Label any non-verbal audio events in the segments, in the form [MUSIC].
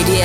Radio.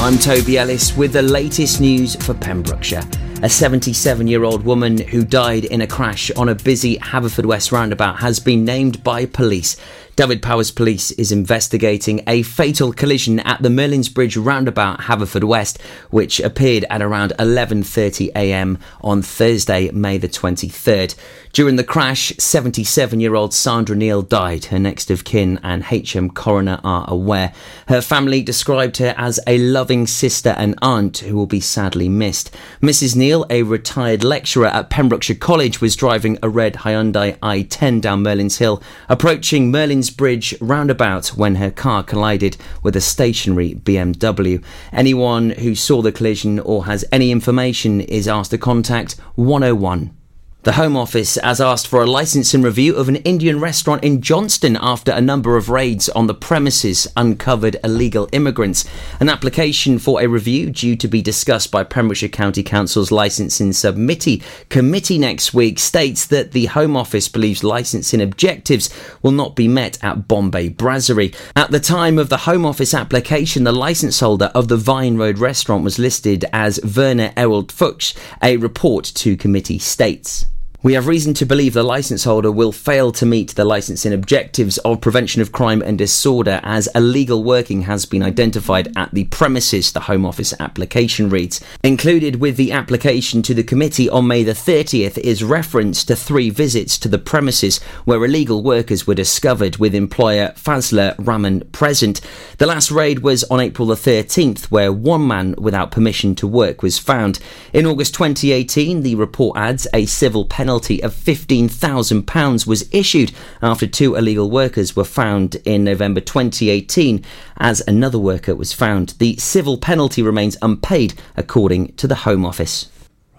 I'm Toby Ellis with the latest news for Pembrokeshire. A 77 year old woman who died in a crash on a busy Haverfordwest roundabout has been named by police. Dyfed-Powys Police is investigating a fatal collision at the Merlin's Bridge roundabout Haverfordwest, which appeared at around 11:30 a.m. on Thursday, May the 23rd. During the crash, 77-year-old Sandra Neal died. Her next of kin and HM coroner are aware. Her family described her as a loving sister and aunt who will be sadly missed. Mrs. Neal, a retired lecturer at Pembrokeshire College, was driving a red Hyundai i10 down Merlin's Hill, approaching Merlin's Bridge roundabout when her car collided with a stationary BMW. Anyone who saw the collision or has any information is asked to contact 101. The Home Office has asked for a license licensing review of an Indian restaurant in Johnston after a number of raids on the premises uncovered illegal immigrants. An application for a review due to be discussed by Pembrokeshire County Council's licensing subcommittee committee next week states that the Home Office believes licensing objectives will not be met at Bombay Brasserie. At the time of the Home Office application, the license holder of the Vine Road restaurant was listed as Werner Ewald Fuchs, a report to committee states. We have reason to believe the licence holder will fail to meet the licensing objectives of prevention of crime and disorder as illegal working has been identified at the premises, the Home Office application reads. Included with the application to the committee on May the 30th is reference to three visits to the premises where illegal workers were discovered with employer Fazla Rahman present. The last raid was on April the 13th where one man without permission to work was found. In August 2018, the report adds a civil penalty penalty of £15,000 was issued after two illegal workers were found in November 2018 as another worker was found. The civil penalty remains unpaid, according to the Home Office.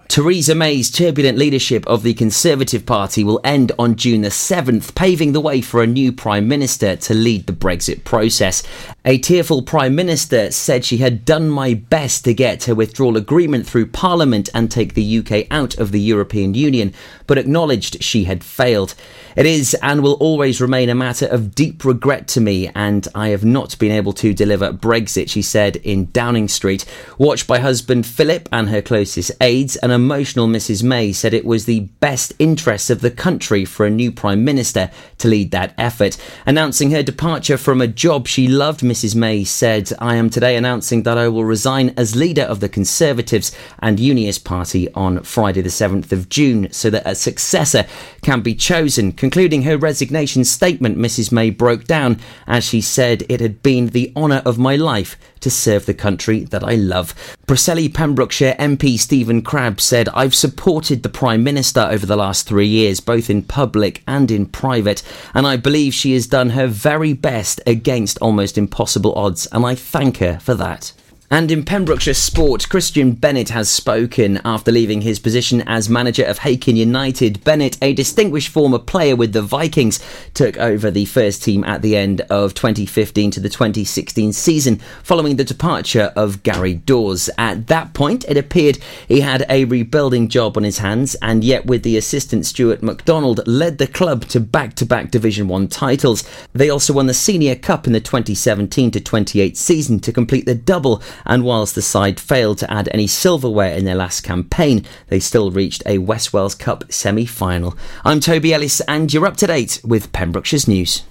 Theresa May's turbulent leadership of the Conservative Party will end on June the 7th, paving the way for a new Prime Minister to lead the Brexit process. A tearful Prime Minister said she had done my best to get her withdrawal agreement through Parliament and take the UK out of the European Union, but acknowledged she had failed. It is and will always remain a matter of deep regret to me, and I have not been able to deliver Brexit, she said in Downing Street. Watched by husband Philip and her closest aides, an emotional Mrs May said it was the best interests of the country for a new Prime Minister to lead that effort. Announcing her departure from a job she loved, Mrs May said, I am today announcing that I will resign as leader of the Conservatives and Unionist Party on Friday, the 7th of June, so that a successor can be chosen. Concluding her resignation statement, Mrs May broke down as she said, It had been the honour of my life to serve the country that I love. Preseli Pembrokeshire MP Stephen Crabb said, I've supported the Prime Minister over the last three years, both in public and in private, and I believe she has done her very best against almost impossible odds, and I thank her for that. And in Pembrokeshire sport, Christian Bennett has spoken after leaving his position as manager of Hakin United. Bennett, a distinguished former player with the Vikings, took over the first team at the end of 2015 to the 2016 season following the departure of Gary Dawes. At that point, it appeared he had a rebuilding job on his hands, and yet with the assistant Stuart MacDonald led the club to back-to-back Division 1 titles. They also won the Senior Cup in the 2017 to 28 season to complete the double and whilst the side failed to add any silverware in their last campaign, they still reached a West Wales Cup semi final. I'm Toby Ellis, and you're up to date with Pembrokeshire's news.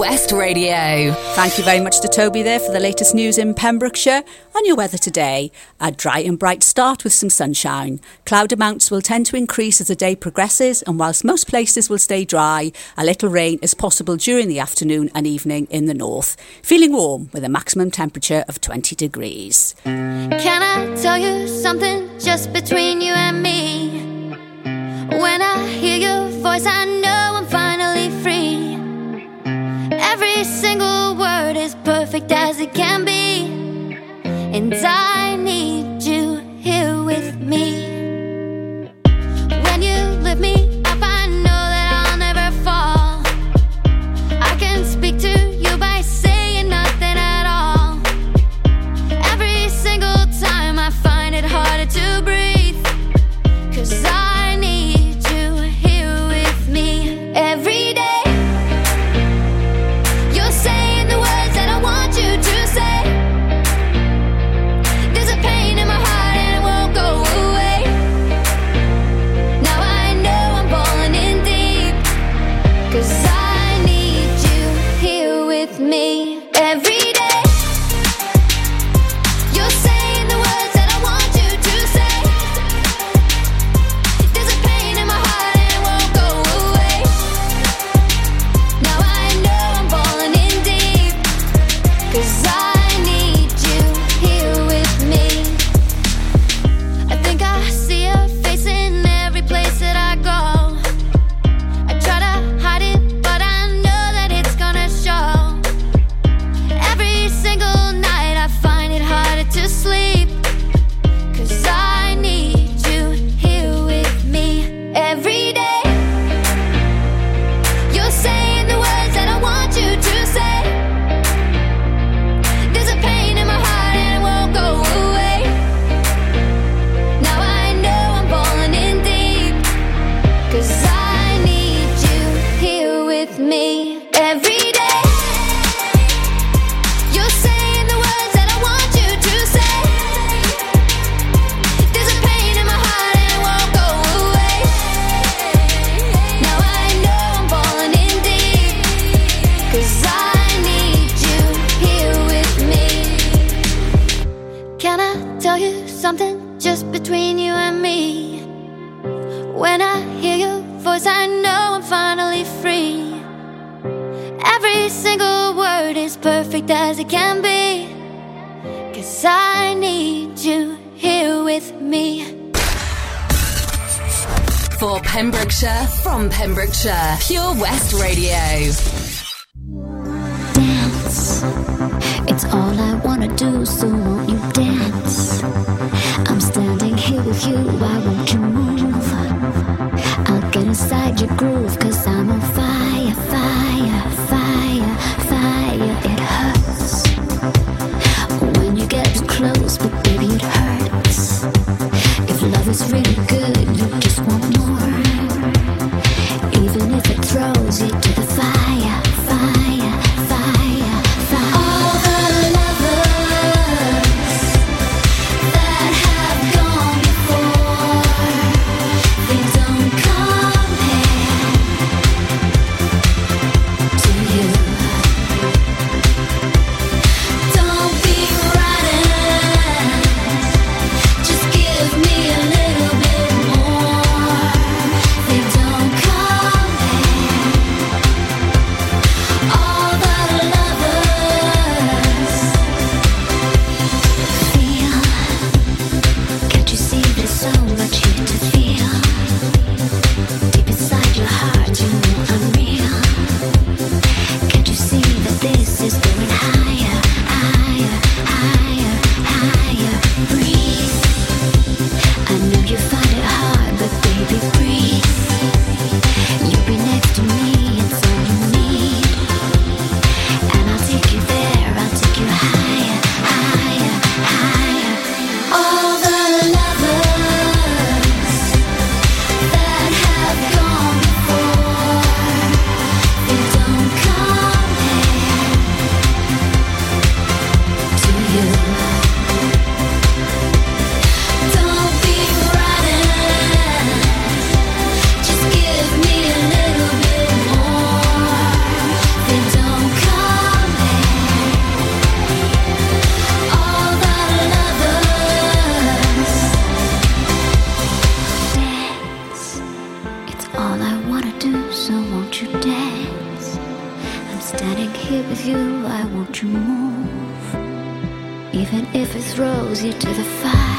West Radio. Thank you very much to Toby there for the latest news in Pembrokeshire. On your weather today, a dry and bright start with some sunshine. Cloud amounts will tend to increase as the day progresses, and whilst most places will stay dry, a little rain is possible during the afternoon and evening in the north. Feeling warm with a maximum temperature of 20 degrees. Can I tell you something just between you and me? When I hear your voice, I know perfect as it can be. And I need you here with me. When you lift me Cause I even if it throws you to the fire.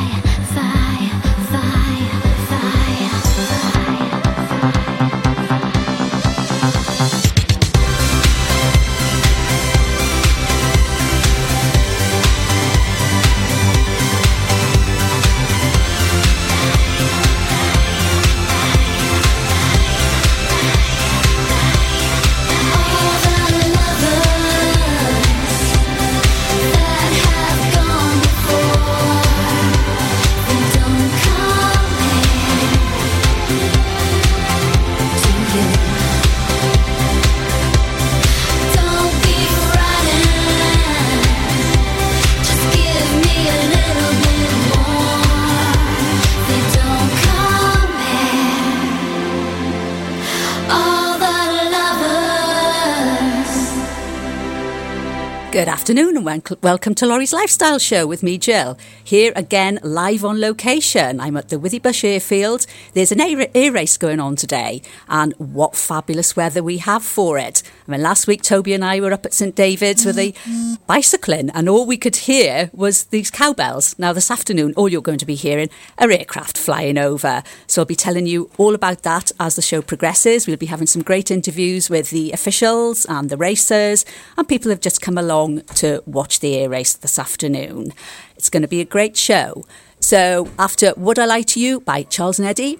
afternoon and welcome to Lawrie's Lifestyle Show with me, Jill. Here again, live on location. I'm at the Withybush Airfield. There's an air, race going on today, and what fabulous weather we have for it. I mean, last week, Toby and I were up at St David's with a mm-hmm. bicycling, and all we could hear was these cowbells. Now, this afternoon, all you're going to be hearing are aircraft flying over. So I'll be telling you all about that as the show progresses. We'll be having some great interviews with the officials and the racers, and people have just come along to watch the air race this afternoon. It's going to be a great show. So, after Would I Lie to You by Charles and Eddie.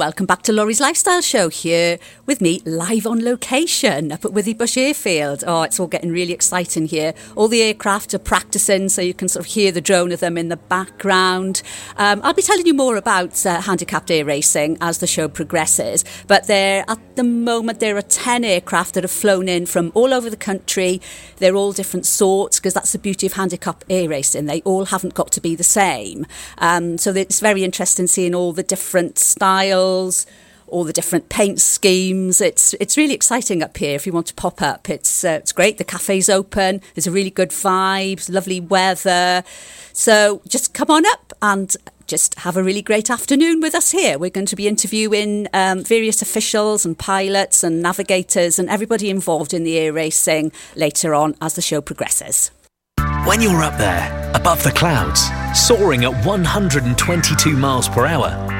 Welcome back to Lawrie's Lifestyle Show here with me live on location up at Withybush Airfield. Oh, it's all getting really exciting here. All the aircraft are practicing, so you can sort of hear the drone of them in the background. Um, I'll be telling you more about uh, handicapped air racing as the show progresses. But there, at the moment, there are 10 aircraft that have flown in from all over the country. They're all different sorts because that's the beauty of handicap air racing. They all haven't got to be the same. Um, so it's very interesting seeing all the different styles, all the different paint schemes. It's it's really exciting up here. If you want to pop up, it's uh, it's great. The cafe's open. There's a really good vibe, lovely weather. So just come on up and just have a really great afternoon with us here. We're going to be interviewing um, various officials and pilots and navigators and everybody involved in the air racing later on as the show progresses. When you're up there, above the clouds, soaring at 122 miles per hour,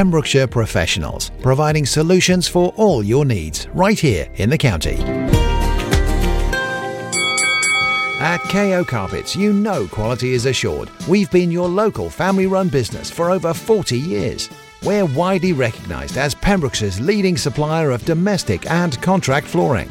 Pembrokeshire Professionals, providing solutions for all your needs right here in the county. At KO Carpets, you know quality is assured. We've been your local family run business for over 40 years. We're widely recognised as Pembrokeshire's leading supplier of domestic and contract flooring.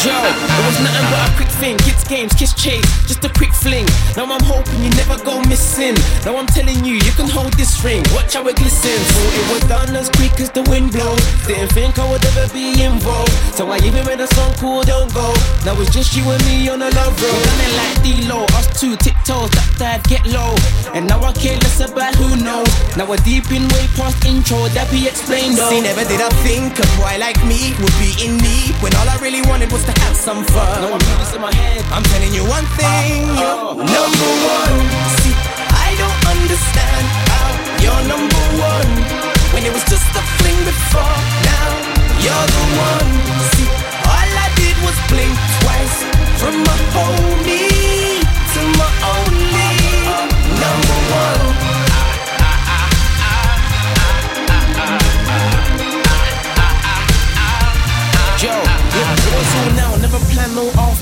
Yo, it was nothing but a quick thing. Kids games, kiss chase, just a quick fling. Now I'm hoping you never go missing. Now I'm telling you, you can hold this ring. Watch how it glistens. Thought it was done as quick as the wind blows. Didn't think I would ever be involved. So I even made a song called Don't Go. Now it's just you and me on a love road. We done it like D-Lo, us two tiptoes, that dive, get low. And now I care less about who knows. Now we're deep in way past intro, that be explained though. See, never did I think a boy like me would be in need when all I really wanted was to have some fun. No music in my head. I'm telling you one thing, you're number one. See, I don't understand how you're number one when it was just a fling before. Now you're the one. See, all I did was blink twice from my homie to my only number one.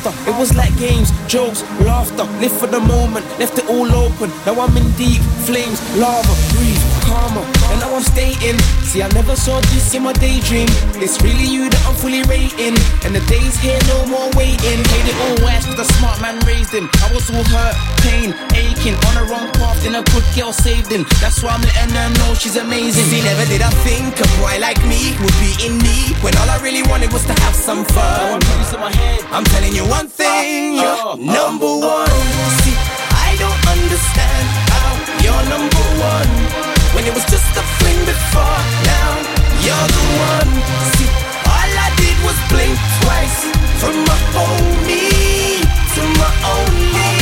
After. It was like games, jokes, laughter. Live for the moment, left it all open. Now I'm in deep flames, lava, breathe, karma. And now I'm stating. See, I never saw this in my daydream. It's really you that I'm fully rating. And the days here, no more waiting. Made it all worse, cause the smart man raised him. I was all hurt, pain, aching. On the wrong path, then a good girl saved him. That's why I'm letting her know she's amazing. See, never did I think a boy like me would be in need when all I really wanted was to have some fun. music in my head. I'm telling you one thing, you're number one. See, I don't understand how you're number one when it was just a fling before. Now you're the one. See, all I did was blink twice from my homie to my only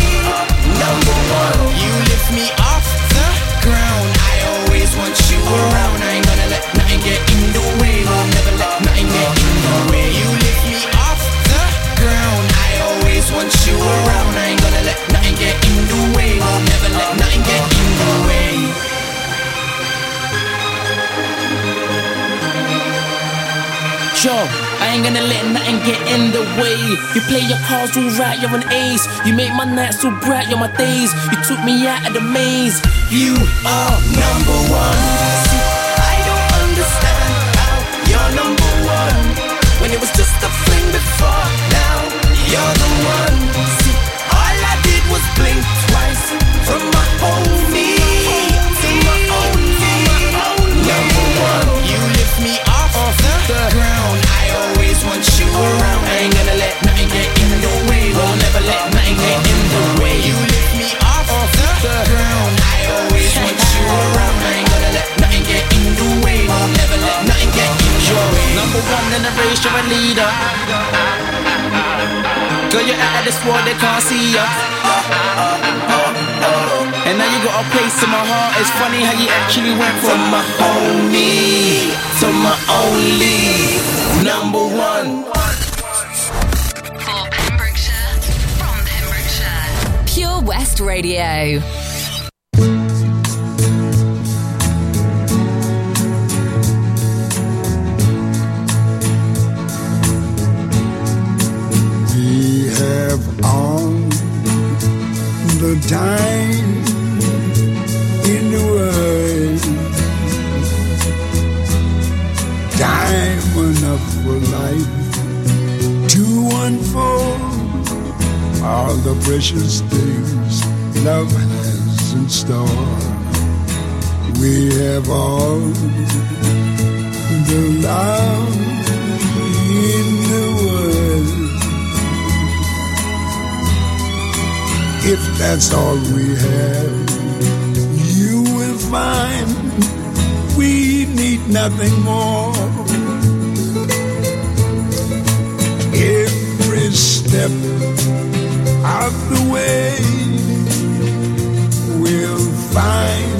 number one. You lift me off the ground. I always want you around. Joe, I ain't gonna let nothing get in the way. You play your cards all right, you're an ace. You make my nights so bright, you're my days. You took me out of the maze. You are number one. I don't understand how you're number one when it was just a fling before. Now you're the one. See, all I did was blink world, they can't see ya. And now you got a place in my heart. It's funny how you actually went from my homie to my only number one. For Pembrokeshire, from Pembrokeshire. Pure West Radio. Have all the love in the world. If that's all we have, you will find we need nothing more. Every step of the way we'll find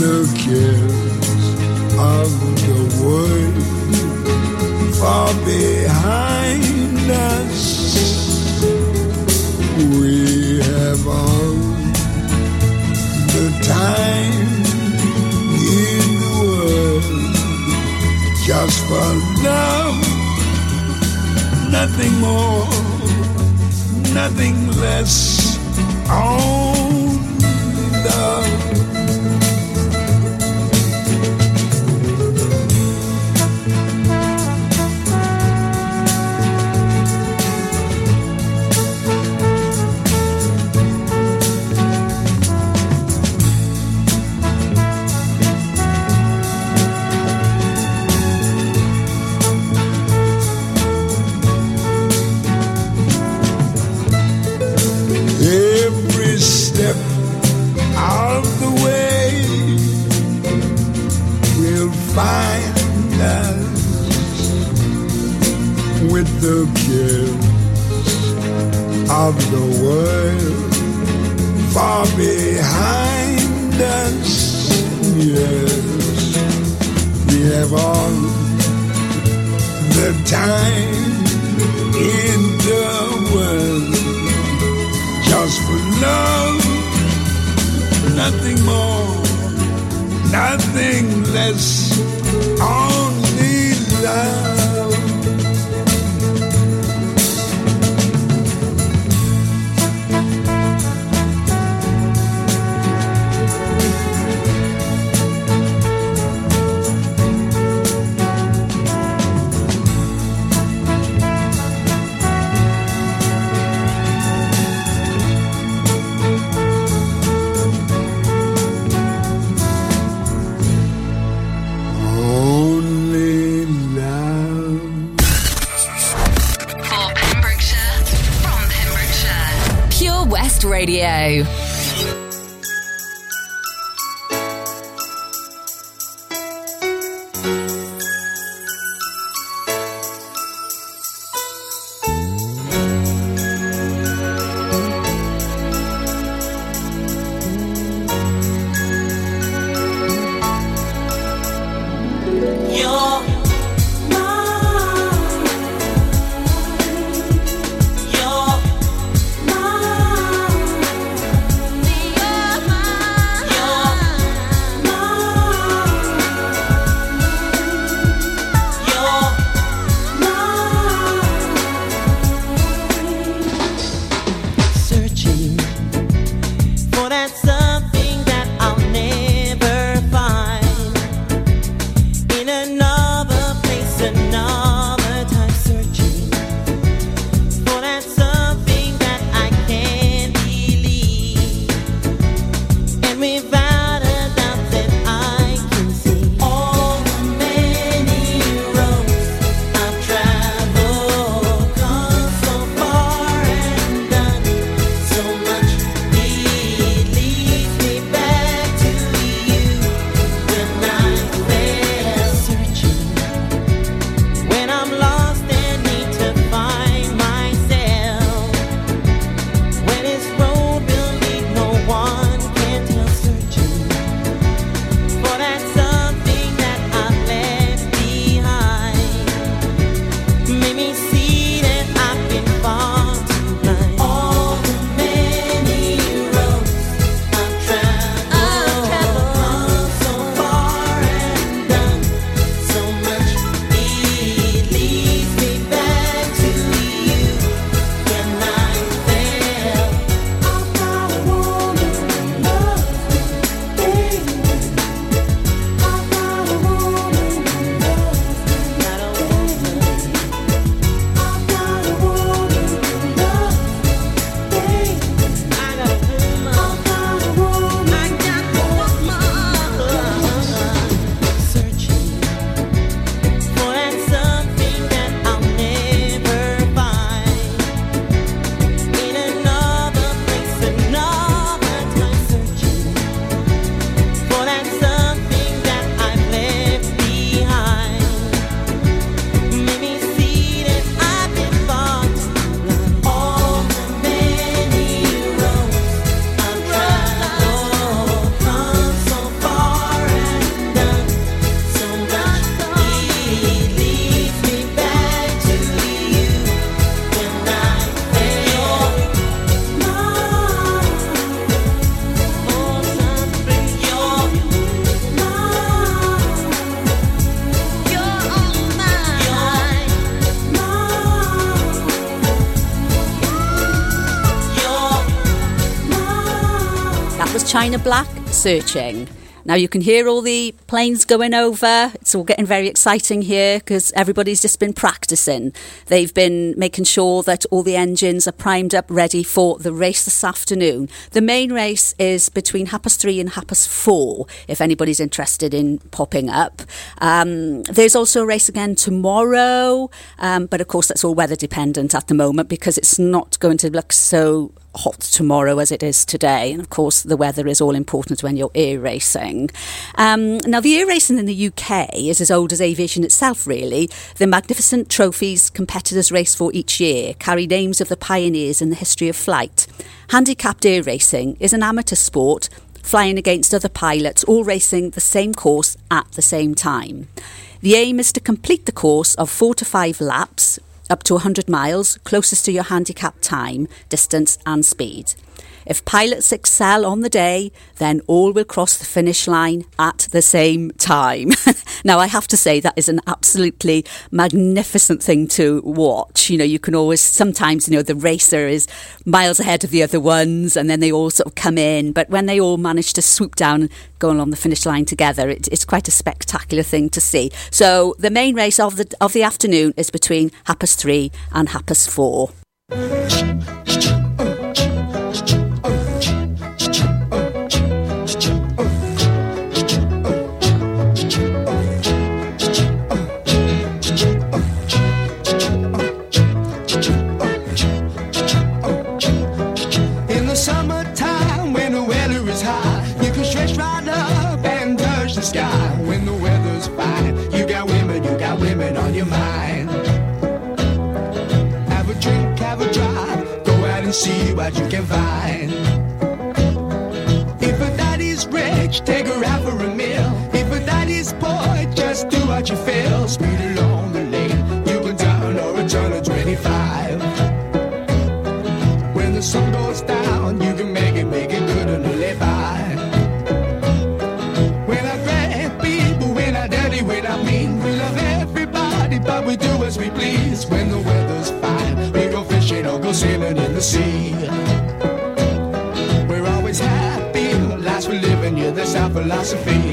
the cares of the world far behind us. We have all the time in the world just for love, nothing more, nothing less. Only Radio. Black, Searching. Now you can hear all the planes going over. It's all getting very exciting here because everybody's just been practicing. They've been making sure that all the engines are primed up, ready for the race this afternoon. The main race is between past three and half past four, if anybody's interested in popping up. Um, there's also a race again tomorrow, um, but of course that's all weather dependent at the moment because it's not going to look so hot tomorrow as it is today. And of course, the weather is all important when you're air racing. Um, now, the air racing in the UK is as old as aviation itself, really. The magnificent trophies competitors race for each year carry names of the pioneers in the history of flight. Handicapped air racing is an amateur sport flying against other pilots, all racing the same course at the same time. The aim is to complete the course of four to five laps up to 100 miles, closest to your handicap time, distance, and speed. If pilots excel on the day, then all will cross the finish line at the same time. [LAUGHS] now, I have to say that is an absolutely magnificent thing to watch. You know, you can always, sometimes, you know, the racer is miles ahead of the other ones and then they all sort of come in. But when they all manage to swoop down and go along the finish line together, it, it's quite a spectacular thing to see. So the main race of the, of the afternoon is between Happas 3 and Happas 4. What you can find. If a daddy's rich, take her out for a meal. If a daddy's poor, just do what you feel. Philosophy.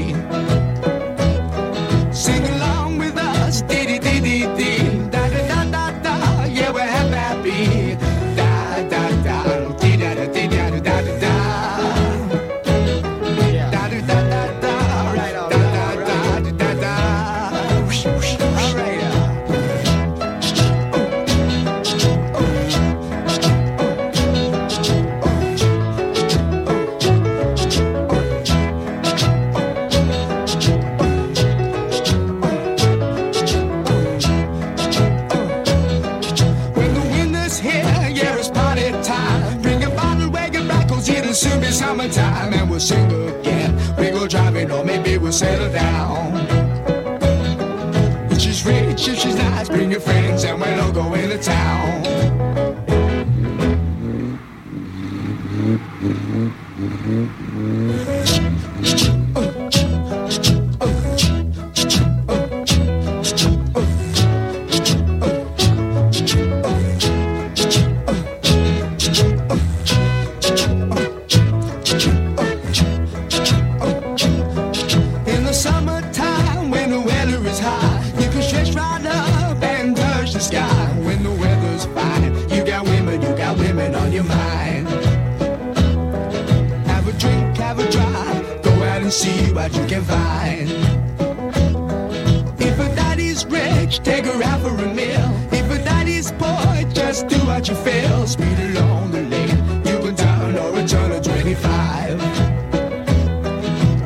Out for a meal. If a daddy's poor, just do what you feel. Speed along the lane, you can turn or return to 25.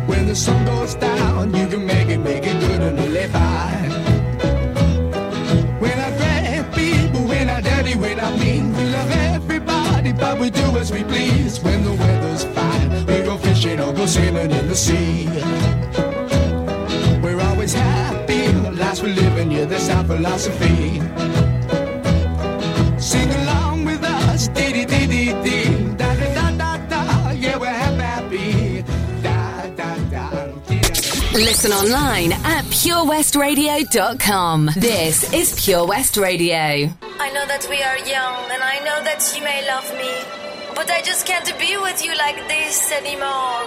When the sun goes down, you can make it, make it good and live by. We're not great people, we're not dirty, we're not mean. We love everybody, but we do as we please. When the weather's fine, we go fishing or go swimming in the sea. That's our philosophy. Sing along with us, dee dee dee dee dee, da da da da da, yeah, we're happy, happy, da da da. Listen online at purewestradio.com. This is Pure West Radio. I know that we are young and I know that you may love me, but I just can't be with you like this anymore.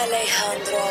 [GASPS] Alejandro.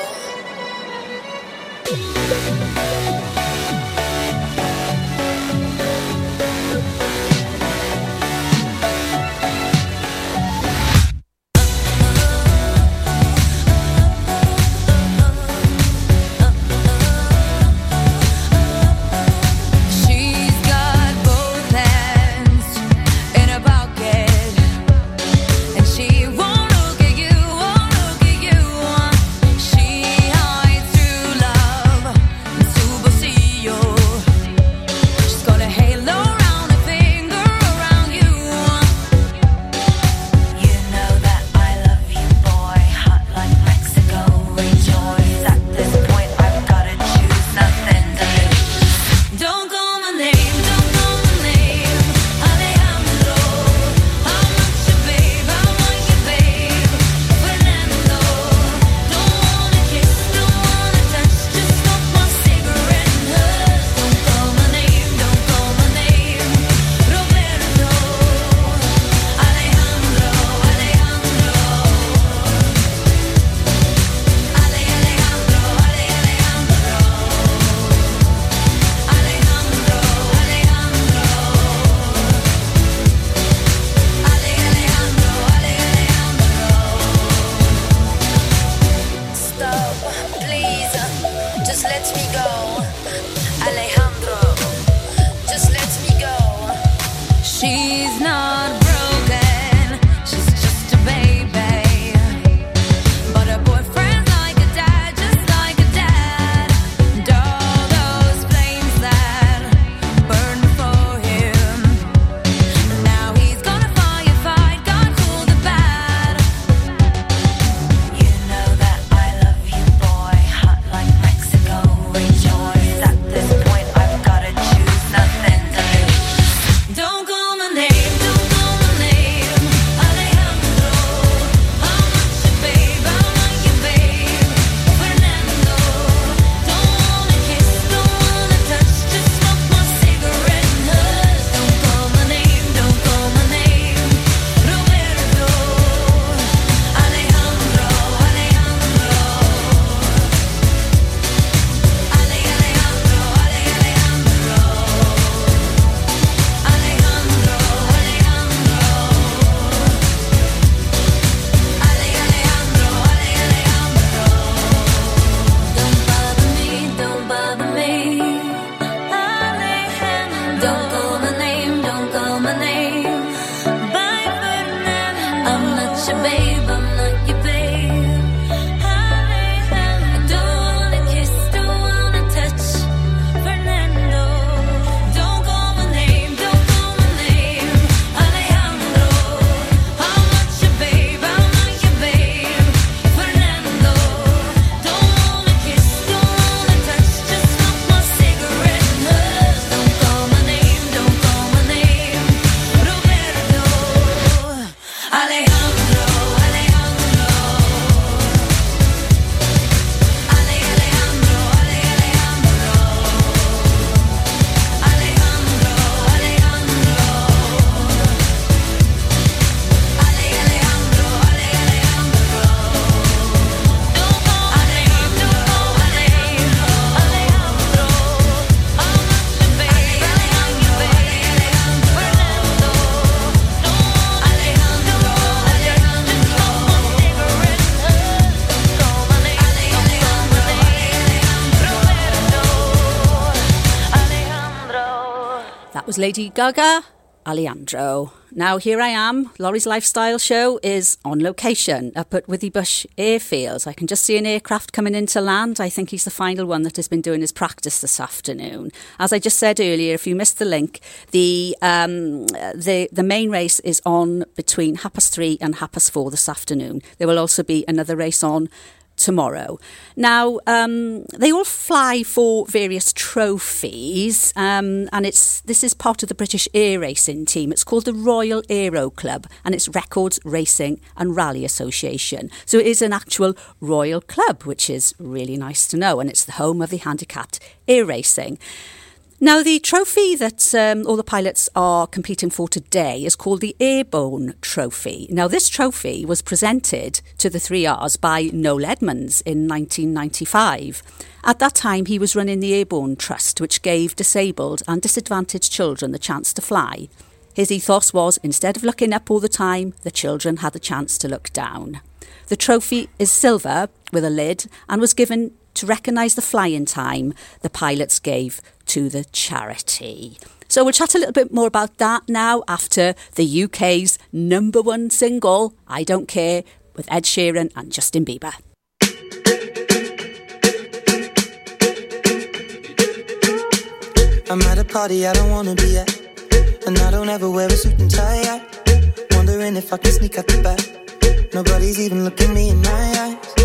Lady Gaga, Alejandro. Now here I am. Lawrie's Lifestyle Show is on location up at Withybush Airfield. I can just see an aircraft coming into land. I think he's the final one that has been doing his practice this afternoon. As I just said earlier, if you missed the link, the um, the the main race is on between half past three and half past four this afternoon. There will also be another race on tomorrow. Now, um, they all fly for various trophies, um, and it's this is part of the British Air Racing team. It's called the Royal Aero Club, and it's Records Racing and Rally Association. So it is an actual royal club, which is really nice to know, and it's the home of the handicapped air racing. Now, the trophy that um, all the pilots are competing for today is called the Airborne Trophy. Now, this trophy was presented to the 3Rs by Noel Edmonds in 1995. At that time, he was running the Airborne Trust, which gave disabled and disadvantaged children the chance to fly. His ethos was instead of looking up all the time, the children had the chance to look down. The trophy is silver with a lid and was given to recognise the flying time the pilots gave to the charity. So we'll chat a little bit more about that now after the UK's number one single, I Don't Care, with Ed Sheeran and Justin Bieber. I'm at a party I don't wanna be at. And I don't ever wear a suit and tie. I wondering if I can sneak out the back. Nobody's even looking me in my eyes.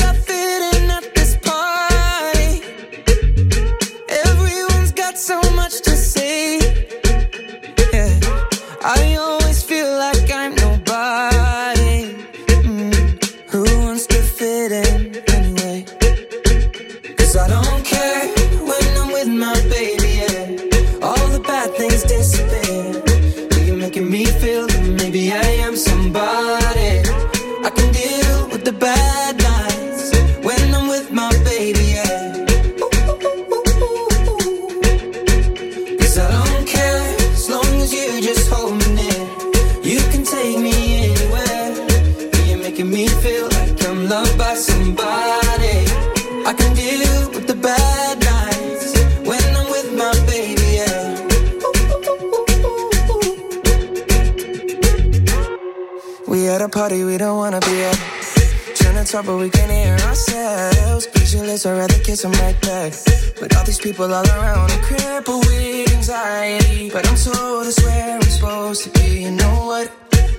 by somebody. I can deal with the bad nights when I'm with my baby, yeah. We at a party we don't wanna be at. Trying to talk, but we can't hear ourselves. Pictureless, I'd rather kiss them right back. With all these people all around, I'm with anxiety. But I'm told it's where I'm supposed to be. You know what?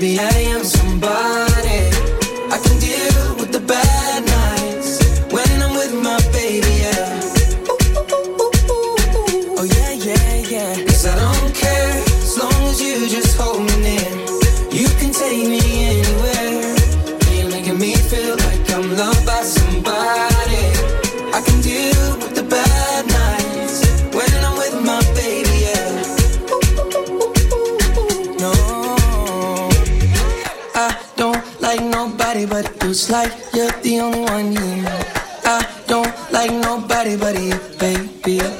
maybe I am somebody. only one you. I don't like nobody but you, baby.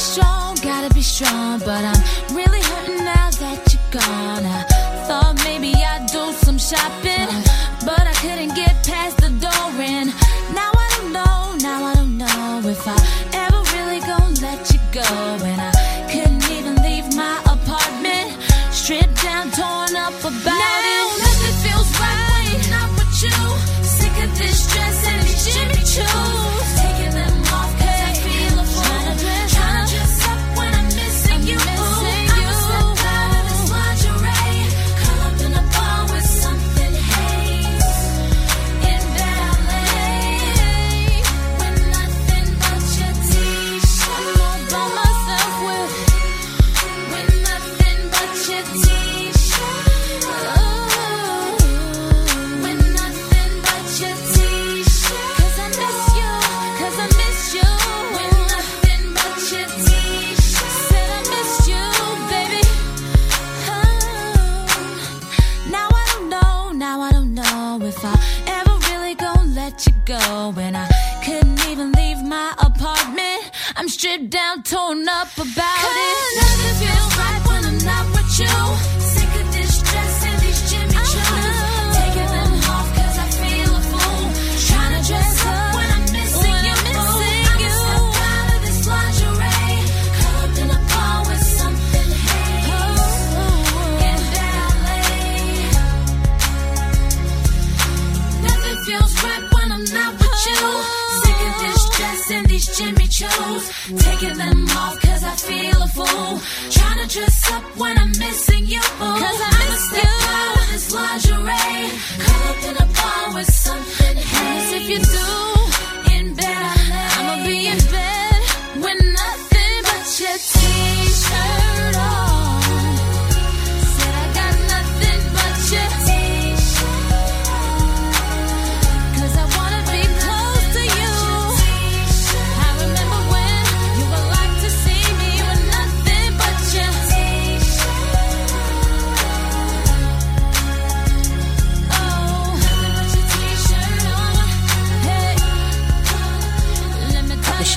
strong, gotta be strong, but I'm really hurting now that you're gone. I thought maybe I'd do some shopping, but I couldn't get past the door, and now I don't know, now I don't know if I ever really gonna let you go. And I Tone torn up about it. shoes. Taking them off cause I feel a fool. Trying to dress up when I'm missing you. Cause I. Out in this lingerie. Caught up in a bar with something. Haze if you do.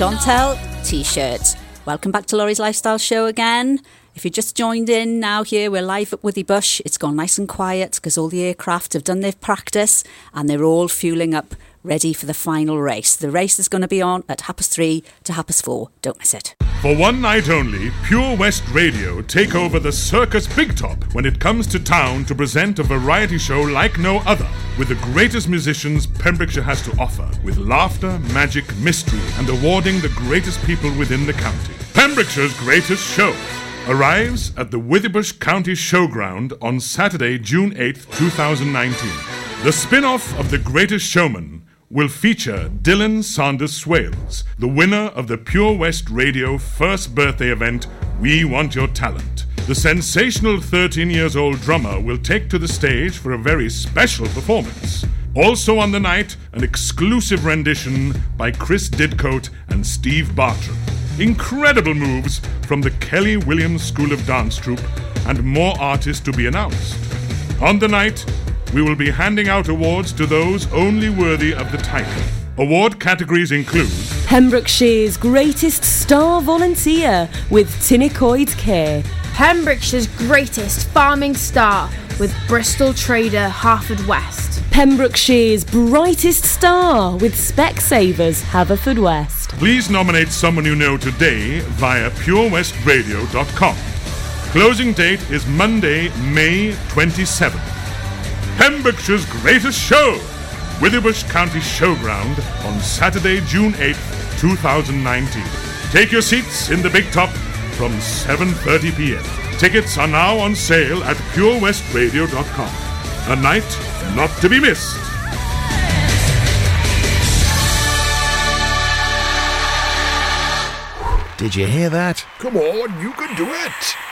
Chantel t shirt. Welcome back to Lawrie's Lifestyle Show again. If you just joined in now, here we're live at Withybush. It's gone nice and quiet because all the aircraft have done their practice and they're all fueling up ready for the final race. The race is going to be on at half past three to half past four. Don't miss it. For one night only, Pure West Radio take over the Circus Big Top when it comes to town to present a variety show like no other, with the greatest musicians Pembrokeshire has to offer, with laughter, magic, mystery, and awarding the greatest people within the county. Pembrokeshire's greatest show arrives at the Withybush County Showground on Saturday, June 8th, 2019. The spin off of The Greatest Showman will feature Dylan Sanders Swales, the winner of the Pure West Radio first birthday event, We Want Your Talent. The sensational 13 years old drummer will take to the stage for a very special performance. Also on the night, an exclusive rendition by Chris Didcote and Steve Bartram. Incredible moves from the Kelly Williams School of Dance Troupe and more artists to be announced. On the night, we will be handing out awards to those only worthy of the title. Award categories include Pembrokeshire's greatest star volunteer with Tinacoid Care. Pembrokeshire's greatest farming star with Bristol Trader Haverfordwest. Pembrokeshire's brightest star with Specsavers Haverfordwest. Please nominate someone you know today via purewestradio.com. Closing date is Monday, May 27th. Pembrokeshire's greatest show, Withybush County Showground on Saturday, June 8th, 2019. Take your seats in the big top from 7:30 p.m. Tickets are now on sale at purewestradio.com. A night not to be missed. Did you hear that? Come on, you can do it.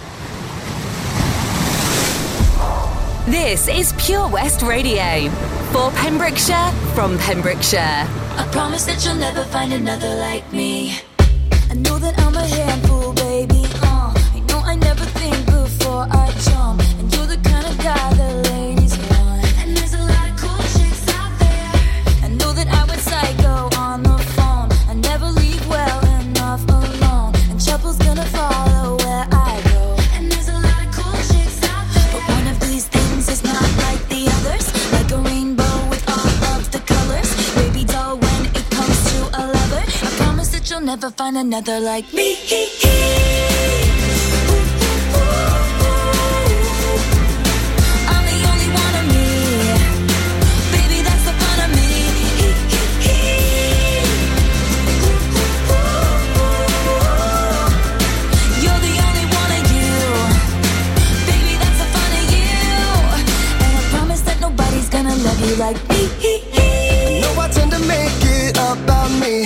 This is Pure West Radio. For Pembrokeshire, from Pembrokeshire. I promise that you'll never find another like me. I know that I'm a handful, baby. Uh, I know I never think before I jump. You'll never find another like me. I'm the only one of me. Baby, that's the fun of me. You're the only one of you. Baby, that's the fun of you. And I promise that nobody's gonna love you like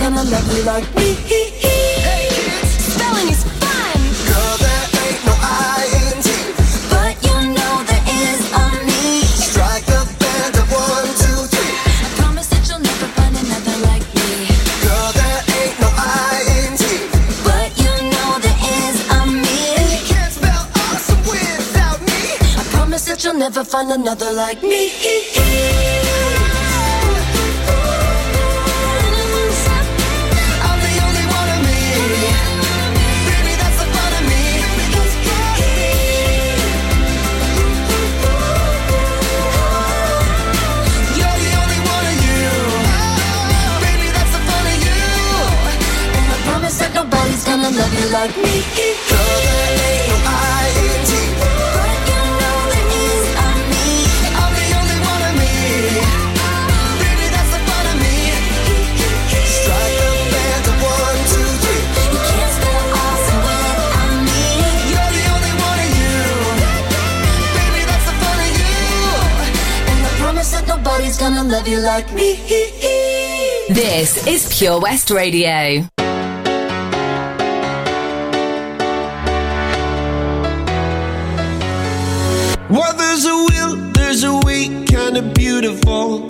gonna love you like me. Hey kids, Spelling is fun, girl, there ain't no I in T. but you know there is a me. Strike the band of one, two, three. I promise that you'll never find another like me. Girl, there ain't no I in T. But you know there is a me. You can't spell awesome without me. I promise that you'll never find another like me. This is Pure West Radio. Well, there's a will, there's a way, kinda beautiful.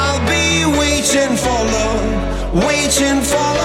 waiting for love, waiting for love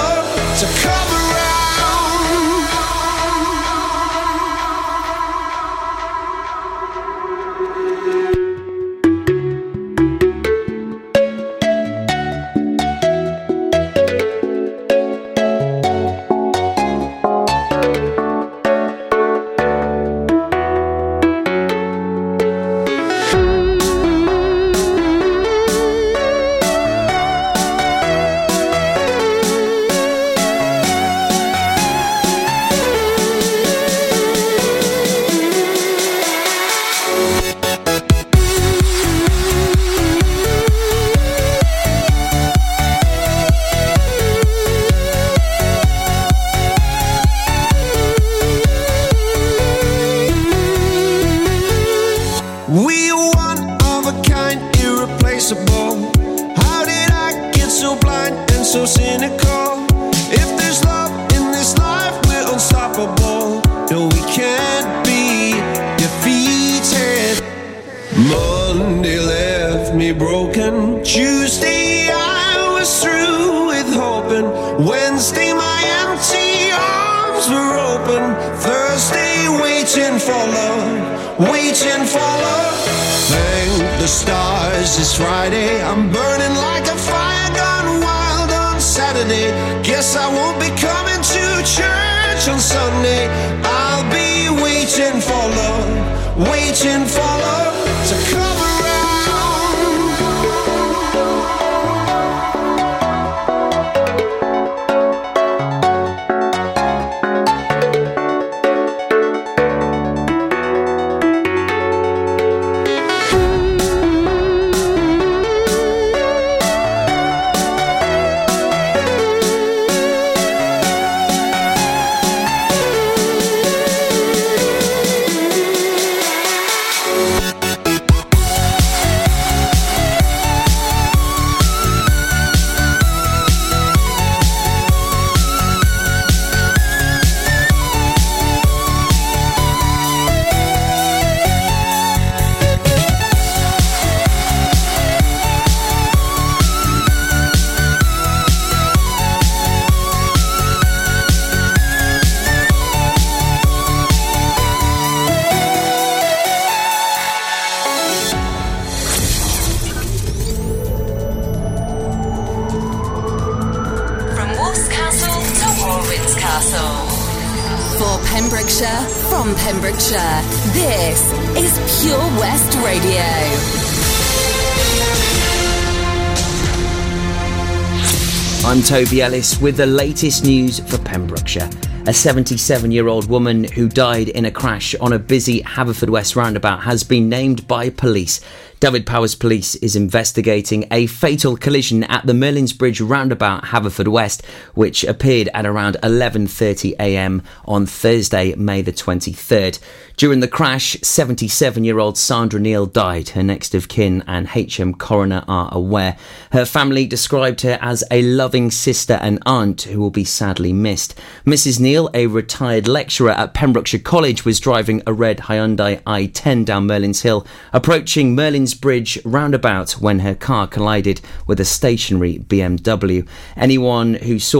Toby Ellis with the latest news for Pembrokeshire. A 77 year old woman who died in a crash on a busy Haverfordwest roundabout has been named by police. Dyfed-Powys Police is investigating a fatal collision at the Merlin's Bridge roundabout Haverfordwest, which appeared at around 11:30 a.m. on Thursday, May the 23rd. During the crash, 77-year-old Sandra Neal died. Her next of kin and HM coroner are aware. Her family described her as a loving sister and aunt who will be sadly missed. Mrs. Neal, a retired lecturer at Pembrokeshire College, was driving a red Hyundai i10 down Merlin's Hill, approaching Merlin's Bridge roundabout when her car collided with a stationary BMW. Anyone who saw